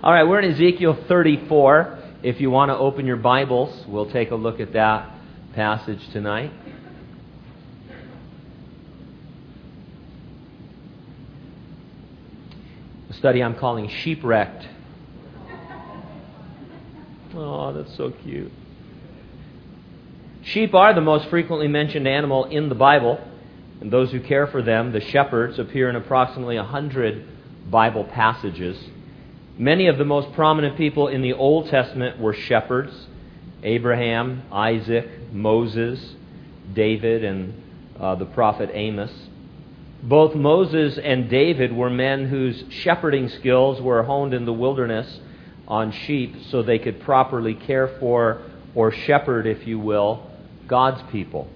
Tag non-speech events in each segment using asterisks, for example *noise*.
All right, we're in Ezekiel 34. If you want to open your Bibles, we'll take a look at that passage tonight. A study I'm calling Sheepwrecked. Oh, that's so cute. Sheep are the most frequently mentioned animal in the Bible, and those who care for them, the shepherds, appear in approximately a hundred Bible passages. Many of the most prominent people in the Old Testament were shepherds Abraham, Isaac, Moses, David, and uh, the prophet Amos. Both Moses and David were men whose shepherding skills were honed in the wilderness on sheep so they could properly care for or shepherd, if you will, God's people.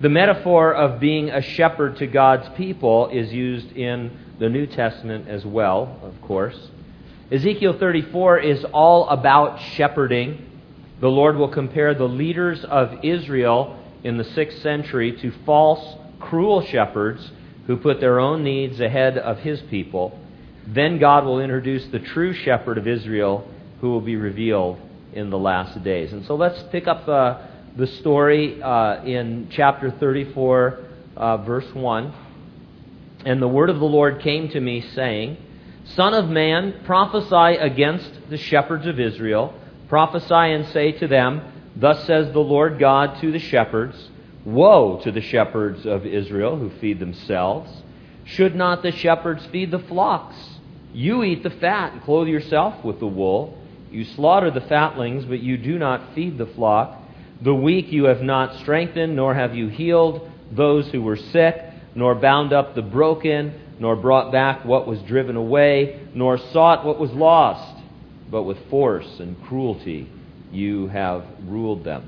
The metaphor of being a shepherd to God's people is used in the New Testament as well, of course. Ezekiel 34 is all about shepherding. The Lord will compare the leaders of Israel in the 6th century to false, cruel shepherds who put their own needs ahead of his people. Then God will introduce the true shepherd of Israel who will be revealed in the last days. And so let's pick up uh, the story uh, in chapter 34, uh, verse 1. And the word of the Lord came to me, saying, Son of man, prophesy against the shepherds of Israel. Prophesy and say to them, Thus says the Lord God to the shepherds Woe to the shepherds of Israel who feed themselves. Should not the shepherds feed the flocks? You eat the fat and clothe yourself with the wool. You slaughter the fatlings, but you do not feed the flock. The weak you have not strengthened, nor have you healed those who were sick, nor bound up the broken nor brought back what was driven away, nor sought what was lost, but with force and cruelty you have ruled them.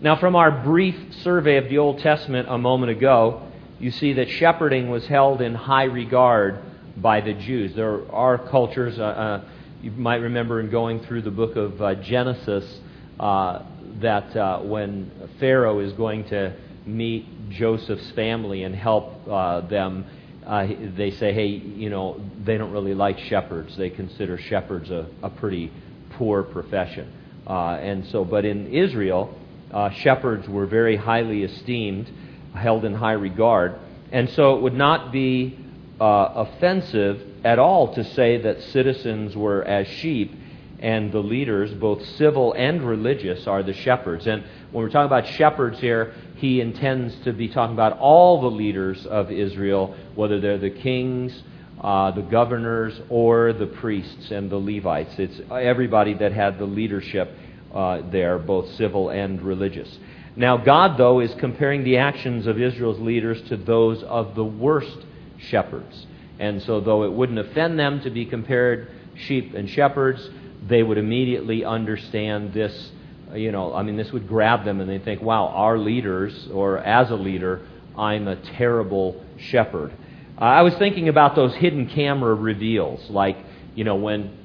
Now, from our brief survey of the Old Testament a moment ago, you see that shepherding was held in high regard by the Jews. There are cultures, uh, uh, you might remember in going through the book of uh, Genesis, uh, that uh, when Pharaoh is going to meet Joseph's family and help uh, them uh, they say, hey, you know, they don't really like shepherds. They consider shepherds a, a pretty poor profession. Uh, and so, but in Israel, uh, shepherds were very highly esteemed, held in high regard. And so it would not be uh, offensive at all to say that citizens were as sheep and the leaders, both civil and religious, are the shepherds. And when we're talking about shepherds here, he intends to be talking about all the leaders of Israel, whether they're the kings, uh, the governors, or the priests and the Levites. It's everybody that had the leadership uh, there, both civil and religious. Now, God, though, is comparing the actions of Israel's leaders to those of the worst shepherds. And so, though it wouldn't offend them to be compared sheep and shepherds, they would immediately understand this you know, I mean, this would grab them and they think, wow, our leaders, or as a leader, I'm a terrible shepherd. Uh, I was thinking about those hidden camera reveals, like, you know, when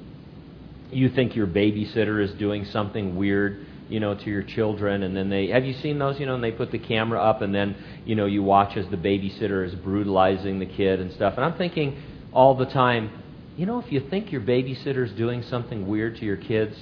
you think your babysitter is doing something weird, you know, to your children, and then they have you seen those, you know, and they put the camera up, and then, you know, you watch as the babysitter is brutalizing the kid and stuff. And I'm thinking all the time, you know, if you think your babysitter is doing something weird to your kids,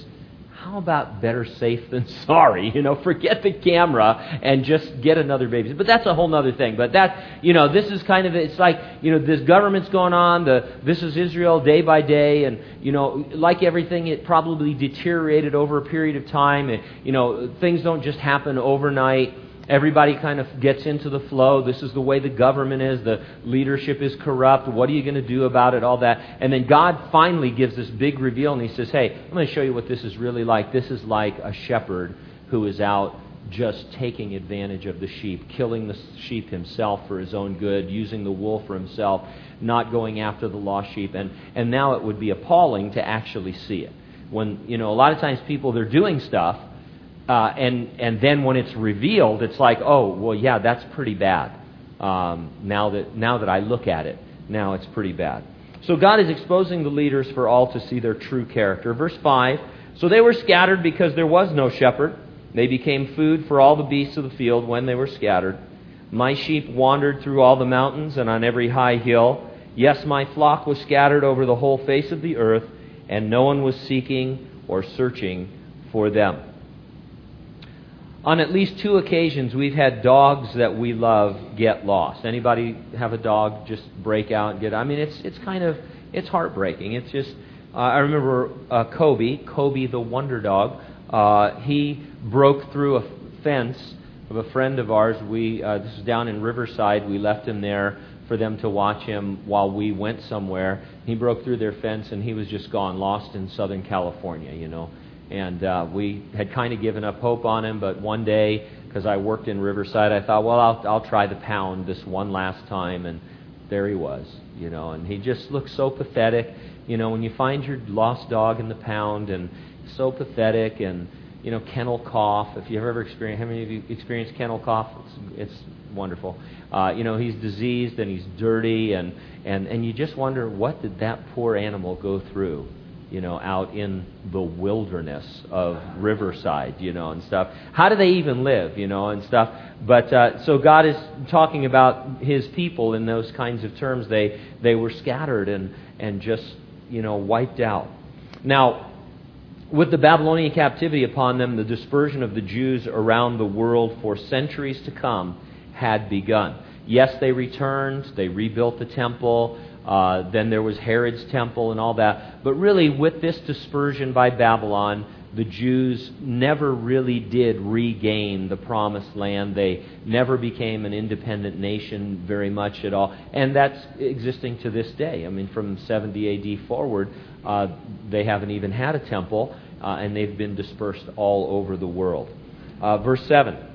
how about better safe than *laughs* sorry? You know, forget the camera and just get another baby. But that's a whole other thing. But that, you know, this is kind of, it's like, you know, this government's going on, the, this is Israel day by day, and, you know, like everything, it probably deteriorated over a period of time. And, you know, things don't just happen overnight. Everybody kind of gets into the flow. This is the way the government is. The leadership is corrupt. What are you going to do about it? All that. And then God finally gives this big reveal and he says, Hey, I'm going to show you what this is really like. This is like a shepherd who is out just taking advantage of the sheep, killing the sheep himself for his own good, using the wool for himself, not going after the lost sheep. And, and now it would be appalling to actually see it. When, you know, a lot of times people, they're doing stuff uh, and, and then when it's revealed, it's like, oh, well, yeah, that's pretty bad. Um, now, that, now that I look at it, now it's pretty bad. So God is exposing the leaders for all to see their true character. Verse 5 So they were scattered because there was no shepherd. They became food for all the beasts of the field when they were scattered. My sheep wandered through all the mountains and on every high hill. Yes, my flock was scattered over the whole face of the earth and no one was seeking or searching for them. On at least two occasions, we've had dogs that we love get lost. Anybody have a dog just break out and get? I mean, it's it's kind of it's heartbreaking. It's just uh, I remember uh, Kobe, Kobe the Wonder Dog. Uh, he broke through a fence of a friend of ours. We uh, this was down in Riverside. We left him there for them to watch him while we went somewhere. He broke through their fence and he was just gone, lost in Southern California. You know, and uh, we had kind of given up hope on him, but one day, because I worked in Riverside, I thought, well, I'll, I'll try the pound this one last time. And there he was, you know, and he just looked so pathetic. You know, when you find your lost dog in the pound, and so pathetic, and you know, kennel cough. If you've ever experienced, how many of you experienced kennel cough? It's, it's wonderful. Uh, you know, he's diseased and he's dirty, and, and, and you just wonder what did that poor animal go through you know, out in the wilderness of Riverside, you know, and stuff. How do they even live, you know, and stuff? But uh, so God is talking about His people in those kinds of terms. They they were scattered and and just you know wiped out. Now, with the Babylonian captivity upon them, the dispersion of the Jews around the world for centuries to come had begun. Yes, they returned. They rebuilt the temple. Uh, then there was Herod's temple and all that. But really, with this dispersion by Babylon, the Jews never really did regain the promised land. They never became an independent nation very much at all. And that's existing to this day. I mean, from 70 AD forward, uh, they haven't even had a temple, uh, and they've been dispersed all over the world. Uh, verse 7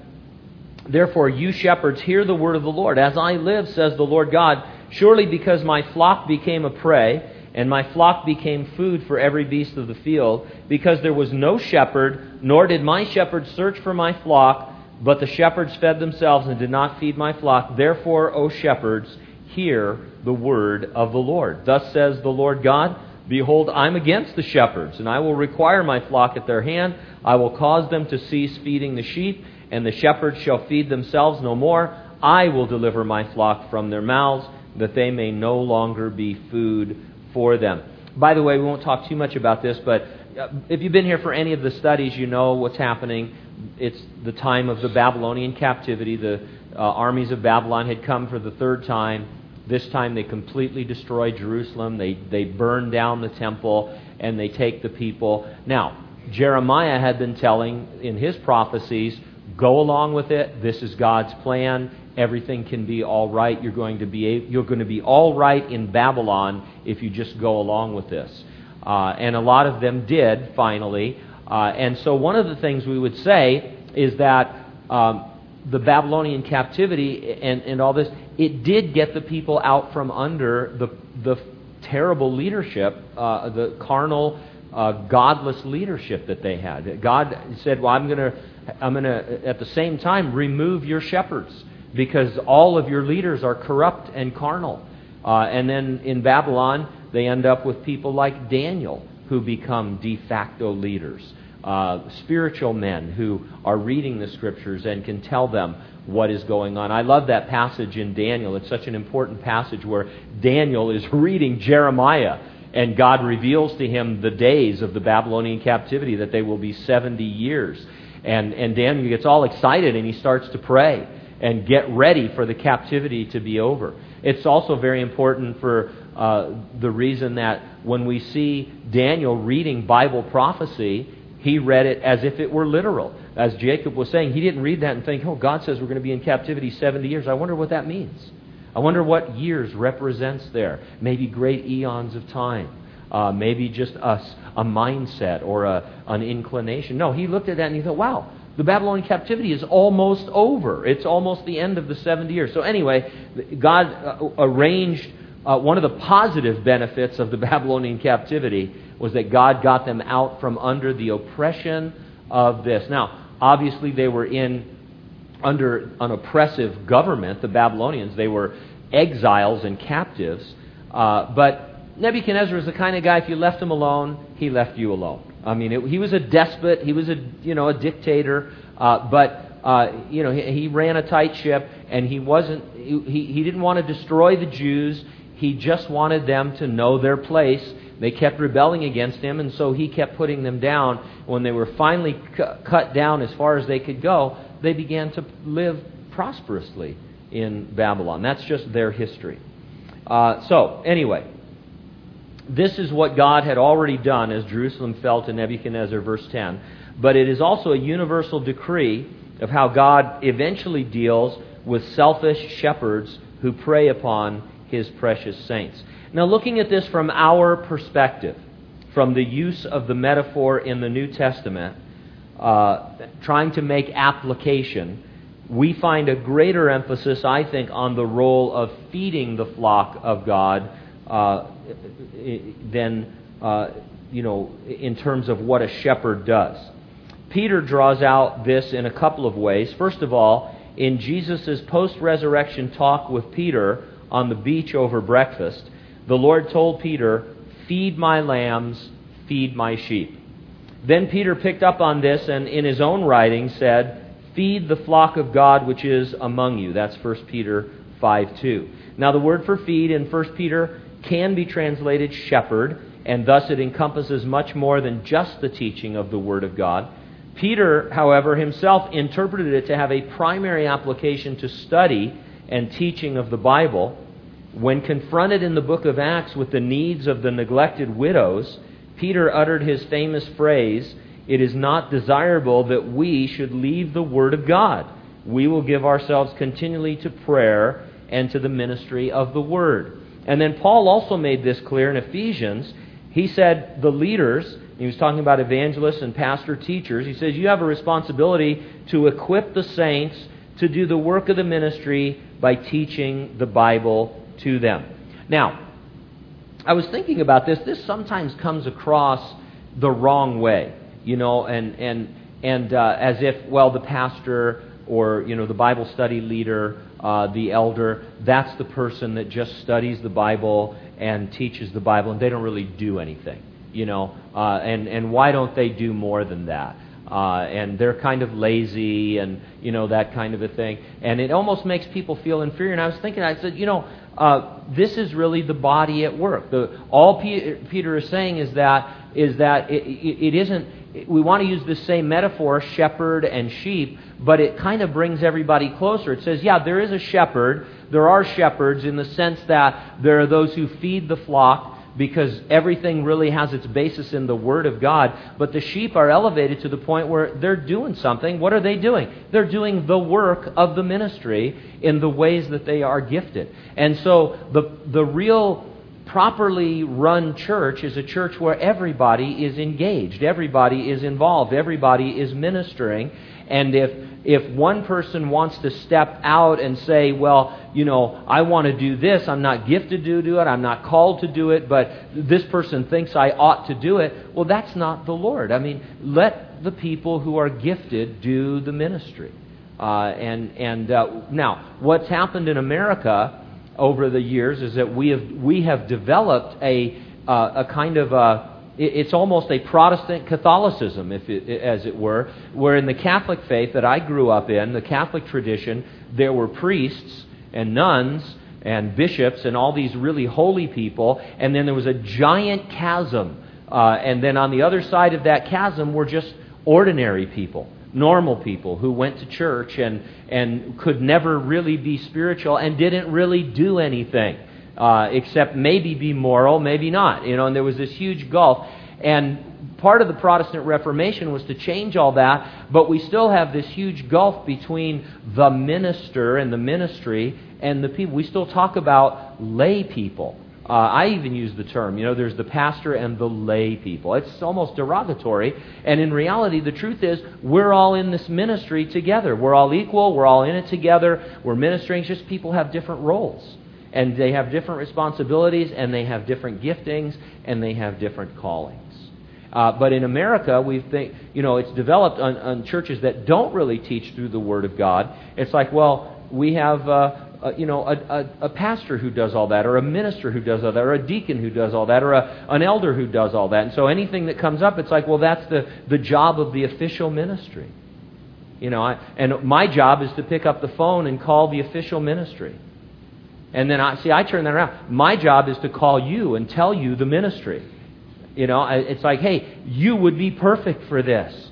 Therefore, you shepherds, hear the word of the Lord. As I live, says the Lord God, Surely because my flock became a prey, and my flock became food for every beast of the field, because there was no shepherd, nor did my shepherds search for my flock, but the shepherds fed themselves and did not feed my flock. Therefore, O shepherds, hear the word of the Lord. Thus says the Lord God Behold, I'm against the shepherds, and I will require my flock at their hand. I will cause them to cease feeding the sheep, and the shepherds shall feed themselves no more. I will deliver my flock from their mouths that they may no longer be food for them. By the way, we won't talk too much about this, but uh, if you've been here for any of the studies, you know what's happening. It's the time of the Babylonian captivity. The uh, armies of Babylon had come for the third time. This time they completely destroy Jerusalem. They, they burn down the temple and they take the people. Now, Jeremiah had been telling in his prophecies, go along with it. This is God's plan everything can be all right. You're going to be you're going to be all right in Babylon if you just go along with this. Uh, and a lot of them did finally. Uh, and so one of the things we would say is that um, the Babylonian captivity and, and all this it did get the people out from under the the terrible leadership, uh, the carnal. Uh, godless leadership that they had. God said, "Well, I'm going to, I'm going to, at the same time, remove your shepherds because all of your leaders are corrupt and carnal. Uh, and then in Babylon, they end up with people like Daniel who become de facto leaders. Uh, spiritual men who are reading the scriptures and can tell them what is going on. I love that passage in Daniel. It's such an important passage where Daniel is *laughs* reading Jeremiah and God reveals to him the days of the Babylonian captivity, that they will be 70 years. And, and Daniel gets all excited and he starts to pray and get ready for the captivity to be over. It's also very important for uh, the reason that when we see Daniel reading Bible prophecy, he read it as if it were literal. As Jacob was saying, he didn't read that and think, oh, God says we're going to be in captivity 70 years. I wonder what that means. I wonder what years represents there. Maybe great eons of time. Uh, maybe just a, a mindset or a, an inclination. No, he looked at that and he thought, wow, the Babylonian captivity is almost over. It's almost the end of the 70 years. So, anyway, God uh, arranged uh, one of the positive benefits of the *laughs* Babylonian captivity was that God got them out from under the oppression of this. Now, obviously, they were in under an oppressive government, the Babylonians. They were exiles and captives. Uh, but Nebuchadnezzar is the kind of guy, if you left him alone, he left you alone. I mean, it, he was a despot. He was a you know a dictator. Uh, but uh, you know he, he, ran a tight ship, and he wasn't. He, he didn't want to destroy the Jews. He just wanted them to know their place. they kept rebelling against him, and so he kept putting them down. When they were finally cu- cut down as far as they could go, they began to live prosperously in Babylon. That's just their history. Uh, so, anyway, this is what God had already done as Jerusalem fell to Nebuchadnezzar, verse 10. But it is also a universal decree of how God eventually deals with selfish shepherds who prey upon his precious saints. Now, looking at this from our perspective, from the use of the metaphor in the New Testament, uh, trying to make application, we find a greater emphasis, I think, on the role of feeding the flock of God uh, than, uh, you know, in terms of what a shepherd does. Peter draws out this in a couple of ways. First of all, in Jesus' post resurrection talk with Peter on the beach over breakfast, the Lord told Peter, Feed my lambs, feed my sheep. Then Peter picked up on this and in his own writing said, Feed the flock of God which is among you. That's 1 Peter 5 2. Now, the word for feed in 1 Peter can be translated shepherd, and thus it encompasses much more than just the teaching of the Word of God. Peter, however, himself interpreted it to have a primary application to study and teaching of the Bible. When confronted in the book of Acts with the needs of the neglected widows, Peter uttered his famous phrase, It is not desirable that we should leave the Word of God. We will give ourselves continually to prayer and to the ministry of the Word. And then Paul also made this clear in Ephesians. He said, The leaders, he was talking about evangelists and pastor teachers, he says, You have a responsibility to equip the saints to do the work of the ministry by teaching the Bible to them. Now, I was thinking about this. This sometimes comes across the wrong way, you know, and and and uh, as if well the pastor or you know the Bible study leader, uh, the elder, that's the person that just studies the Bible and teaches the Bible, and they don't really do anything, you know. Uh, and and why don't they do more than that? Uh, and they're kind of lazy and you know that kind of a thing and it almost makes people feel inferior and i was thinking i said you know uh, this is really the body at work the, all P- peter is saying is that is that it, it, it isn't we want to use the same metaphor shepherd and sheep but it kind of brings everybody closer it says yeah there is a shepherd there are shepherds in the sense that there are those who feed the flock because everything really has its basis in the Word of God. But the sheep are elevated to the point where they're doing something. What are they doing? They're doing the work of the ministry in the ways that they are gifted. And so the, the real properly run church is a church where everybody is engaged, everybody is involved, everybody is ministering. And if if one person wants to step out and say, well, you know, I want to do this, I'm not gifted to do it, I'm not called to do it, but this person thinks I ought to do it, well, that's not the Lord. I mean, let the people who are gifted do the ministry. Uh, and and uh, now, what's happened in America over the years is that we have we have developed a uh, a kind of a it's almost a Protestant Catholicism, if it, as it were, where in the Catholic faith that I grew up in, the Catholic tradition, there were priests and nuns and bishops and all these really holy people, and then there was a giant chasm. Uh, and then on the other side of that chasm were just ordinary people, normal people who went to church and, and could never really be spiritual and didn't really do anything uh, except maybe be moral, maybe not. You know, and there was this huge gulf. And part of the Protestant Reformation was to change all that, but we still have this huge gulf between the minister and the ministry and the people. We still talk about lay people. Uh, I even use the term, you know, there's the pastor and the lay people. It's almost derogatory. And in reality, the truth is, we're all in this ministry together. We're all equal. We're all in it together. We're ministering. It's just people have different roles and they have different responsibilities, and they have different giftings, and they have different callings. Uh, but in America, we think, you know, it's developed on, on, churches that don't really teach through the Word of God. It's like, well, we have, uh, you know, a, a, a, pastor who does all that, or a minister who does all that, or a deacon who does all that, or a, an elder who does all that. And so anything that comes up, it's like, well, that's the, the job of the official ministry. You know, I, and my job is to pick up the phone and call the official ministry. And then I see I turn that around. My job is to call you and tell you the ministry. You know, it's like, hey, you would be perfect for this.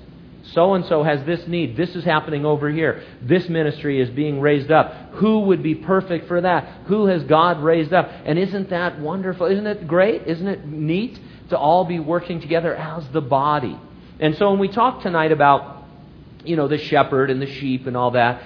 So and so has this need. This is happening over here. This ministry is being raised up. Who would be perfect for that? Who has God raised up? And isn't that wonderful? Isn't it great? Isn't it neat to all be working together as the body? And so when we talk tonight about, you know, the shepherd and the sheep and all that,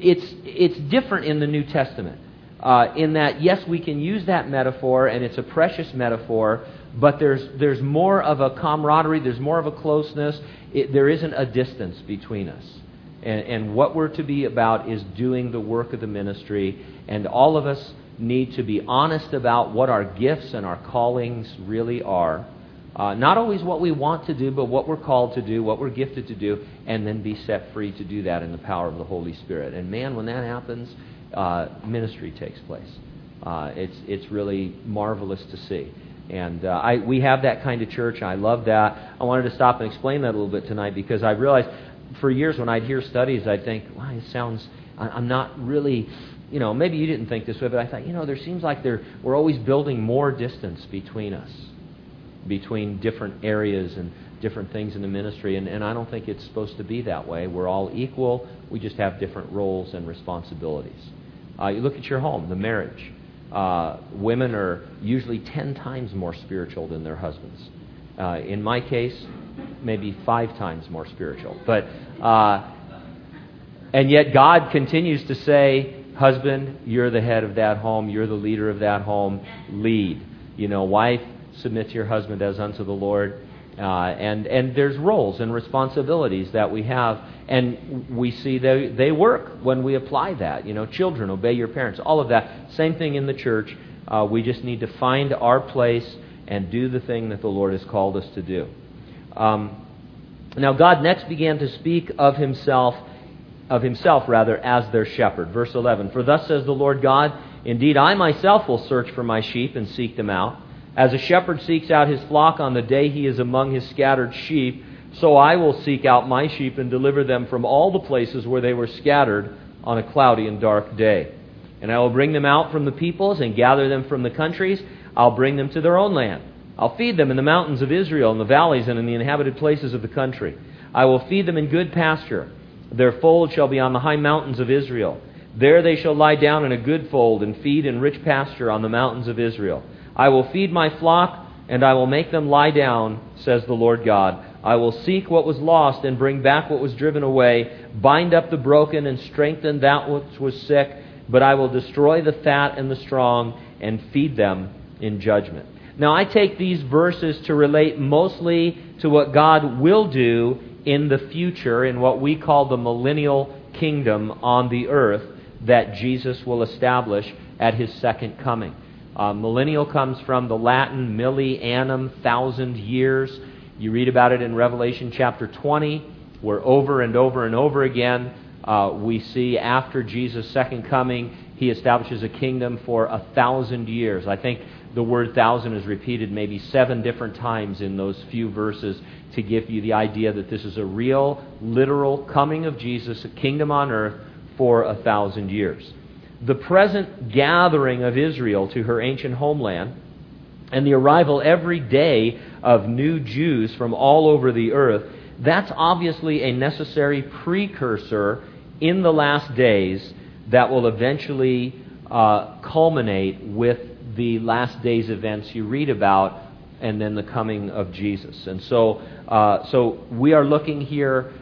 it's, it's different in the New Testament. Uh, in that, yes, we can use that metaphor, and it's a precious metaphor, but there's, there's more of a camaraderie, there's more of a closeness. It, there isn't a distance between us. And, and what we're to be about is doing the work of the ministry, and all of us need to be honest about what our gifts and our callings really are. Uh, not always what we want to do, but what we're called to do, what we're gifted to do, and then be set free to do that in the power of the Holy Spirit. And man, when that happens, uh, ministry takes place. Uh, it's, it's really marvelous to see. And uh, I, we have that kind of church. I love that. I wanted to stop and explain that a little bit tonight because I realized for years when I'd hear studies, I'd think, wow, it sounds, I'm not really, you know, maybe you didn't think this way, but I thought, you know, there seems like there, we're always building more distance between us, between different areas and different things in the ministry. And, and I don't think it's supposed to be that way. We're all equal, we just have different roles and responsibilities. Uh, you look at your home, the marriage. Uh, women are usually 10 times more spiritual than their husbands. Uh, in my case, maybe five times more spiritual. But, uh, and yet God continues to say, Husband, you're the head of that home, you're the leader of that home, lead. You know, wife, submit to your husband as unto the Lord. Uh, and, and there's roles and responsibilities that we have, and we see they, they work when we apply that. You know, children, obey your parents, all of that. Same thing in the church. Uh, we just need to find our place and do the thing that the Lord has called us to do. Um, now, God next began to speak of Himself, of Himself rather, as their shepherd. Verse 11: For thus says the Lord God, Indeed, I myself will search for my sheep and seek them out. As a shepherd seeks out his flock on the day he is among his scattered sheep, so I will seek out my sheep and deliver them from all the places where they were scattered on a cloudy and dark day. And I will bring them out from the peoples and gather them from the countries. I'll bring them to their own land. I'll feed them in the mountains of Israel, in the valleys, and in the inhabited places of the country. I will feed them in good pasture. Their fold shall be on the high mountains of Israel. There they shall lie down in a good fold and feed in rich pasture on the mountains of Israel. I will feed my flock, and I will make them lie down, says the Lord God. I will seek what was lost and bring back what was driven away, bind up the broken and strengthen that which was sick, but I will destroy the fat and the strong and feed them in judgment. Now, I take these verses to relate mostly to what God will do in the future in what we call the millennial kingdom on the earth that Jesus will establish at his second coming. Uh, millennial comes from the Latin milli annum, thousand years. You read about it in Revelation chapter 20, where over and over and over again uh, we see after Jesus' second coming, he establishes a kingdom for a thousand years. I think the word thousand is repeated maybe seven different times in those few verses to give you the idea that this is a real, literal coming of Jesus, a kingdom on earth for a thousand years the present gathering of Israel to her ancient homeland and the arrival every day of new Jews from all over the earth, that's obviously a necessary precursor in the last days that will eventually uh, culminate with the last days events you read about and then the coming of Jesus. And so, uh, so we are looking here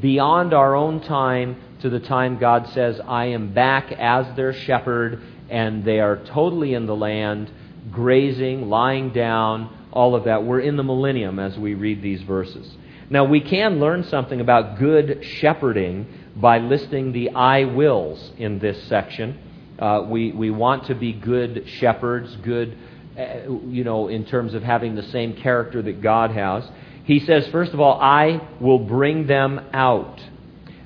beyond our own time to the time God says, I am back as their shepherd, and they are totally in the land, grazing, lying down, all of that. We're in the millennium as we read these verses. Now, we can learn something about good shepherding by listing the I wills in this section. Uh, we, we want to be good shepherds, good, uh, you know, in terms of having the same character that God has. He says, first of all, I will bring them out.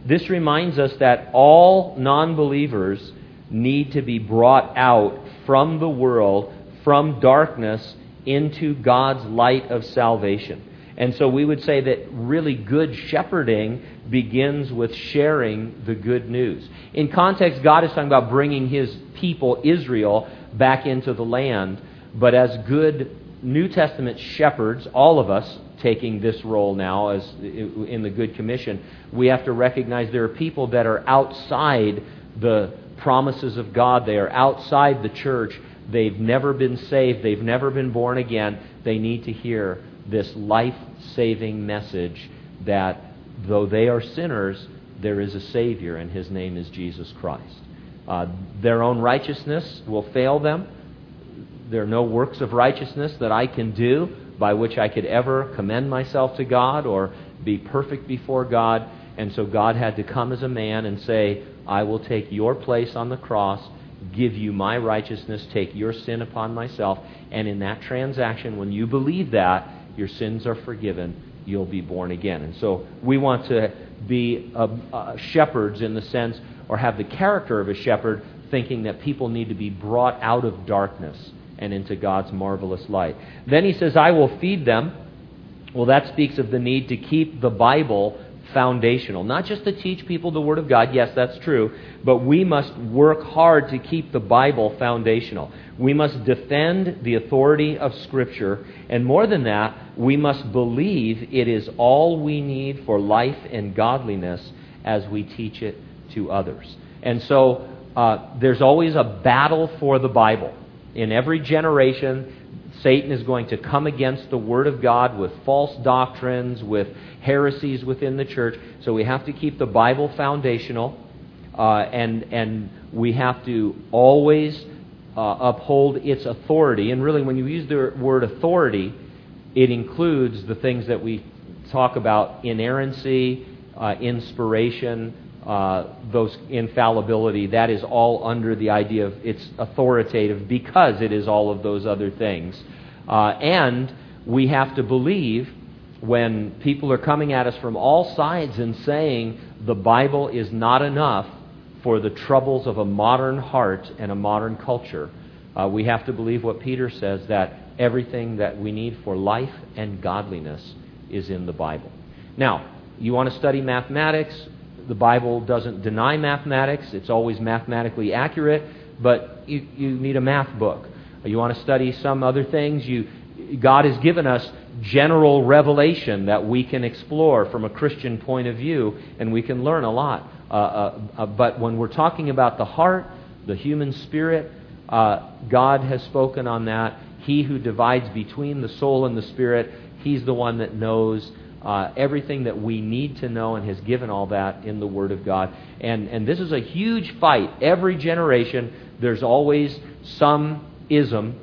This reminds us that all non believers need to be brought out from the world, from darkness, into God's light of salvation. And so we would say that really good shepherding begins with sharing the good news. In context, God is talking about bringing his people, Israel, back into the land. But as good New Testament shepherds, all of us taking this role now as in the Good Commission, we have to recognize there are people that are outside the promises of God. They are outside the church. They've never been saved. They've never been born again. They need to hear this life saving message that though they are sinners, there is a Savior, and His name is Jesus Christ. Uh, their own righteousness will fail them. There are no works of righteousness that I can do by which I could ever commend myself to God or be perfect before God. And so God had to come as a man and say, I will take your place on the cross, give you my righteousness, take your sin upon myself. And in that transaction, when you believe that, your sins are forgiven, you'll be born again. And so we want to be uh, uh, shepherds in the sense, or have the character of a shepherd, thinking that people need to be brought out of darkness and into God's marvelous light. Then he says, I will feed them. Well, that speaks of the need to keep the Bible foundational. Not just to teach people the Word of God, yes, that's true, but we must work hard to keep the Bible foundational. We must defend the authority of Scripture, and more than that, we must believe it is all we need for life and godliness as we teach it to others. And so uh, there's always a battle for the Bible. In every generation, Satan is going to come against the Word of God with false doctrines, with heresies within the church. So we have to keep the Bible foundational, uh, and, and we have to always uh, uphold its authority. And really, when you use the word authority, it includes the things that we talk about inerrancy, uh, inspiration, uh, those infallibility, that is all under the idea of it's authoritative because it is all of those other things. Uh, and we have to believe when people are coming at us from all sides and saying the Bible is not enough for the troubles of a modern heart and a modern culture, uh, we have to believe what Peter says that everything that we need for life and godliness is in the Bible. Now, you want to study mathematics, the Bible doesn't deny mathematics, it's always mathematically accurate, but you, you need a math book. You want to study some other things, you, God has given us general revelation that we can explore from a Christian point of view, and we can learn a lot. Uh, uh, uh, but when we're talking about the heart, the human spirit, uh, God has spoken on that. He who divides between the soul and the spirit, He's the one that knows uh, everything that we need to know and has given all that in the Word of God. And, and this is a huge fight. Every generation, there's always some ism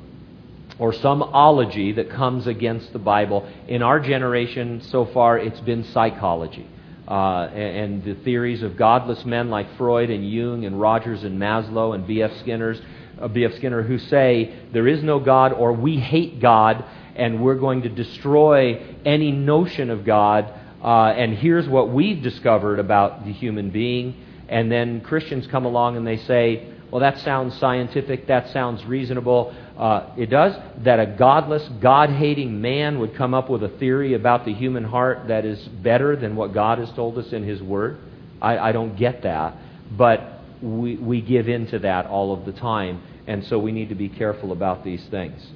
or some ology that comes against the Bible. In our generation, so far, it's been psychology. Uh, and, and, the theories of godless men like Freud and Jung and Rogers and Maslow and B.F. Skinner's, uh, B.F. Skinner who say there is no God or we hate God and we're going to destroy any notion of God. Uh, and here's what we've discovered about the human being. And then Christians come along and they say, well, that sounds scientific, that sounds reasonable. Uh, it does. That a godless, God hating man would come up with a theory about the human heart that is better than what God has told us in His Word. I, I don't get that. But we, we give in to that all of the time. And so we need to be careful about these things.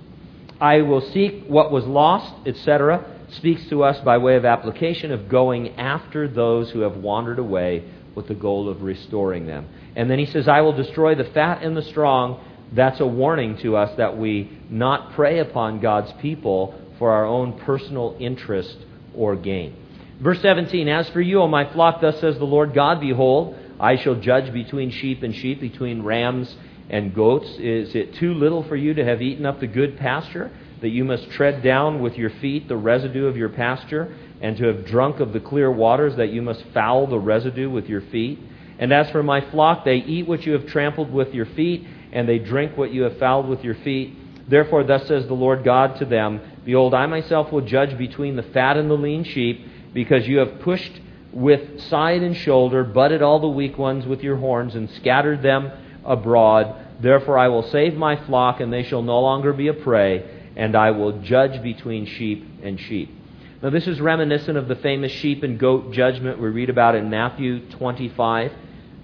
I will seek what was lost, etc., speaks to us by way of application of going after those who have wandered away with the goal of restoring them. And then he says, I will destroy the fat and the strong. That's a warning to us that we not prey upon God's people for our own personal interest or gain. Verse 17 As for you, O my flock, thus says the Lord God, behold, I shall judge between sheep and sheep, between rams and goats? Is it too little for you to have eaten up the good pasture, that you must tread down with your feet the residue of your pasture, and to have drunk of the clear waters, that you must foul the residue with your feet? And as for my flock, they eat what you have trampled with your feet, and they drink what you have fouled with your feet. Therefore, thus says the Lord God to them Behold, I myself will judge between the fat and the lean sheep, because you have pushed with side and shoulder, butted all the weak ones with your horns, and scattered them abroad. Therefore, I will save my flock, and they shall no longer be a prey, and I will judge between sheep and sheep. Now, this is reminiscent of the famous sheep and goat judgment we read about in Matthew 25.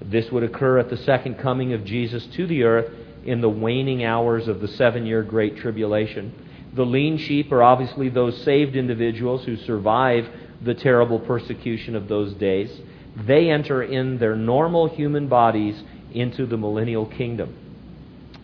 This would occur at the second coming of Jesus to the earth in the waning hours of the seven year Great Tribulation. The lean sheep are obviously those saved individuals who survive the terrible persecution of those days. They enter in their normal human bodies into the millennial kingdom.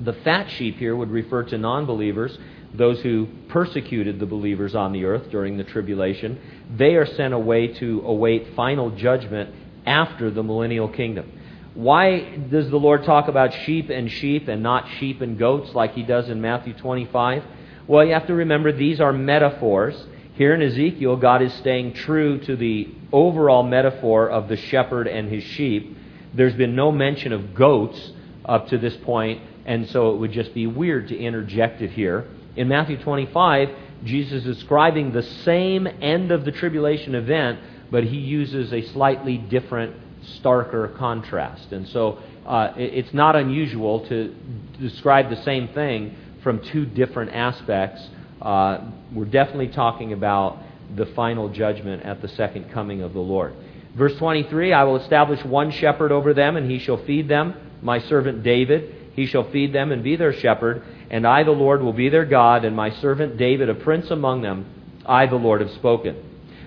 The fat sheep here would refer to non believers, those who persecuted the believers on the earth during the tribulation. They are sent away to await final judgment after the millennial kingdom. Why does the Lord talk about sheep and sheep and not sheep and goats like he does in Matthew 25? Well, you have to remember these are metaphors. Here in Ezekiel, God is staying true to the overall metaphor of the shepherd and his sheep. There's been no mention of goats up to this point, and so it would just be weird to interject it here. In Matthew 25, Jesus is describing the same end of the tribulation event, but he uses a slightly different starker contrast. And so uh, it's not unusual to describe the same thing from two different aspects. Uh, we're definitely talking about the final judgment at the second coming of the Lord. Verse 23 I will establish one shepherd over them, and he shall feed them, my servant David. He shall feed them and be their shepherd, and I, the Lord, will be their God, and my servant David, a prince among them. I, the Lord, have spoken.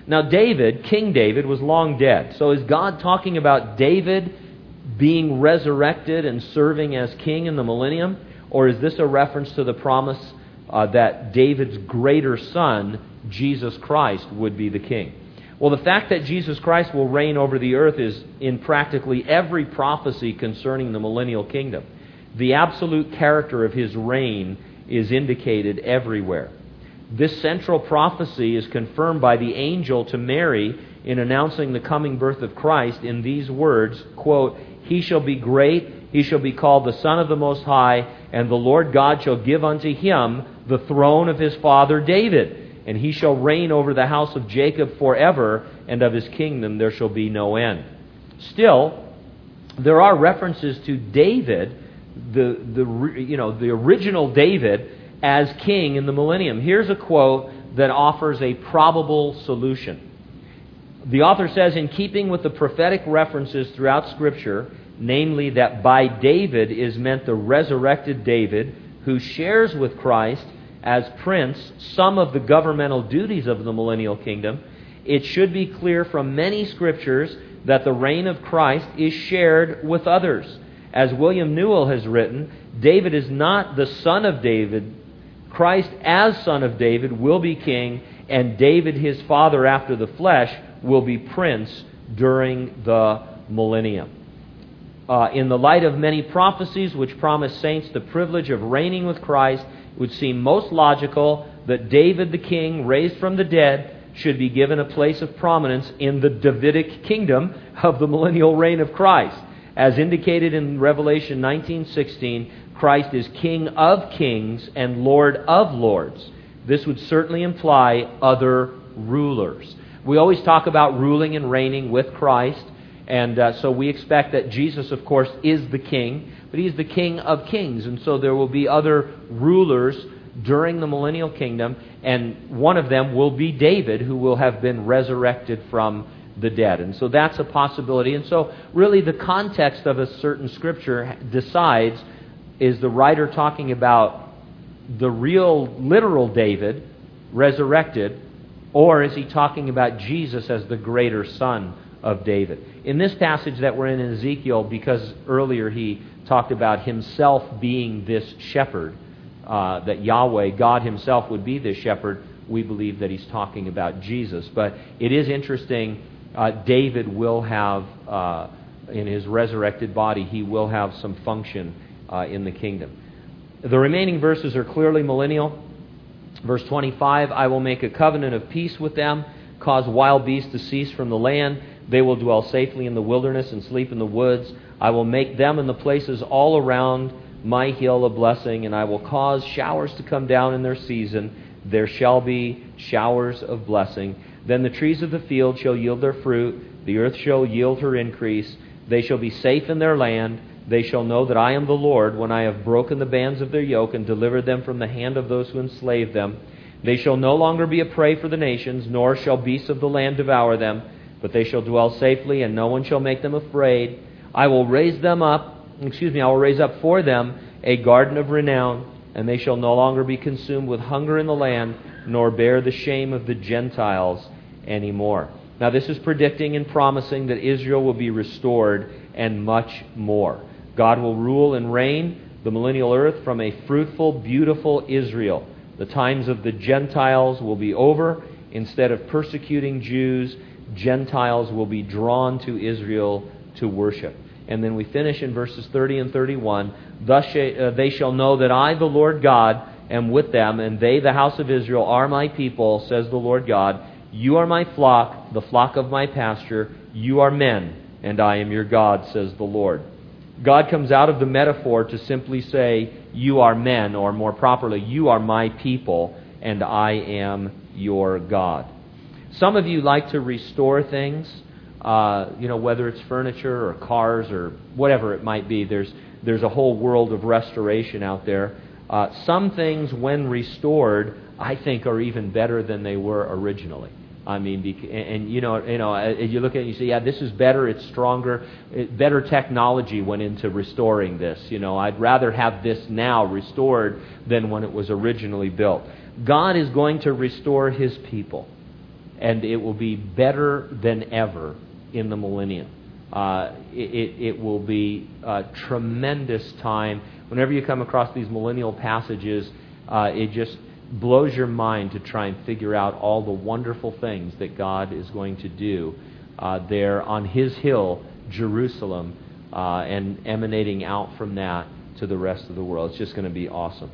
Now, David, King David, was long dead. So is God talking about David being resurrected and serving as king in the millennium? Or is this a reference to the promise uh, that David's greater son, Jesus Christ, would be the king? Well, the fact that Jesus Christ will reign over the earth is in practically every prophecy concerning the millennial kingdom. The absolute character of his reign is indicated everywhere. This central prophecy is confirmed by the angel to Mary in announcing the coming birth of Christ in these words, quote, He shall be great, he shall be called the Son of the Most High, and the Lord God shall give unto him the throne of his father David, and he shall reign over the house of Jacob forever, and of his kingdom there shall be no end. Still, there are references to David, the, the, you know, the original David, as king in the millennium. Here's a quote that offers a probable solution. The author says, in keeping with the prophetic references throughout Scripture, namely that by David is meant the resurrected David who shares with Christ as prince some of the governmental duties of the millennial kingdom, it should be clear from many scriptures that the reign of Christ is shared with others. As William Newell has written, David is not the son of David Christ, as Son of David, will be king, and David, his father after the flesh, will be prince during the millennium. Uh, in the light of many prophecies which promise saints the privilege of reigning with Christ, it would seem most logical that David the king, raised from the dead, should be given a place of prominence in the Davidic kingdom of the millennial reign of Christ. As indicated in Revelation 19:16, Christ is King of kings and Lord of lords. This would certainly imply other rulers. We always talk about ruling and reigning with Christ, and uh, so we expect that Jesus, of course, is the king, but he's the king of kings, and so there will be other rulers during the millennial kingdom, and one of them will be David, who will have been resurrected from the dead. And so that's a possibility. And so, really, the context of a certain scripture decides is the writer talking about the real, literal David resurrected, or is he talking about Jesus as the greater son of David? In this passage that we're in in Ezekiel, because earlier he talked about himself being this shepherd, uh, that Yahweh, God himself, would be this shepherd, we believe that he's talking about Jesus. But it is interesting, uh, David will have, uh, in his resurrected body, he will have some function uh, in the kingdom. The remaining verses are clearly millennial. Verse 25 I will make a covenant of peace with them, cause wild beasts to cease from the land. They will dwell safely in the wilderness and sleep in the woods. I will make them and the places all around my hill a blessing, and I will cause showers to come down in their season. There shall be showers of blessing. Then the trees of the field shall yield their fruit, the earth shall yield her increase. They shall be safe in their land they shall know that I am the Lord when I have broken the bands of their yoke and delivered them from the hand of those who enslave them. They shall no longer be a prey for the nations, nor shall beasts of the land devour them, but they shall dwell safely, and no one shall make them afraid. I will raise them up, excuse me, I will raise up for them a garden of renown and they shall no longer be consumed with hunger in the land, nor bear the shame of the Gentiles anymore. Now, this is predicting and promising that Israel will be restored and much more. God will rule and reign the millennial earth from a fruitful, beautiful Israel. The times of the Gentiles will be over. Instead of persecuting Jews, Gentiles will be drawn to Israel to worship. And then we finish in verses 30 and 31 Thus uh, they shall know that I, the Lord God, am with them, and they, the house of Israel, are my people, says the Lord God. You are my flock, the flock of my pasture. You are men, and I am your God, says the Lord. God comes out of the metaphor to simply say, You are men, or more properly, You are my people, and I am your God. Some of you like to restore things, uh, you know, whether it's furniture or cars or whatever it might be. There's, there's a whole world of restoration out there. Uh, some things, when restored, I think are even better than they were originally. I mean, and you know, you know, you look at it and you say, yeah, this is better, it's stronger, it, better technology went into restoring this. You know, I'd rather have this now restored than when it was originally built. God is going to restore His people, and it will be better than ever in the millennium. Uh, it, it, will be a tremendous time. Whenever you come across these millennial passages, uh, it just blows your mind to try and figure out all the wonderful things that God is going to do uh, there on His hill, Jerusalem, uh, and emanating out from that to the rest of the world. It's just going to be awesome.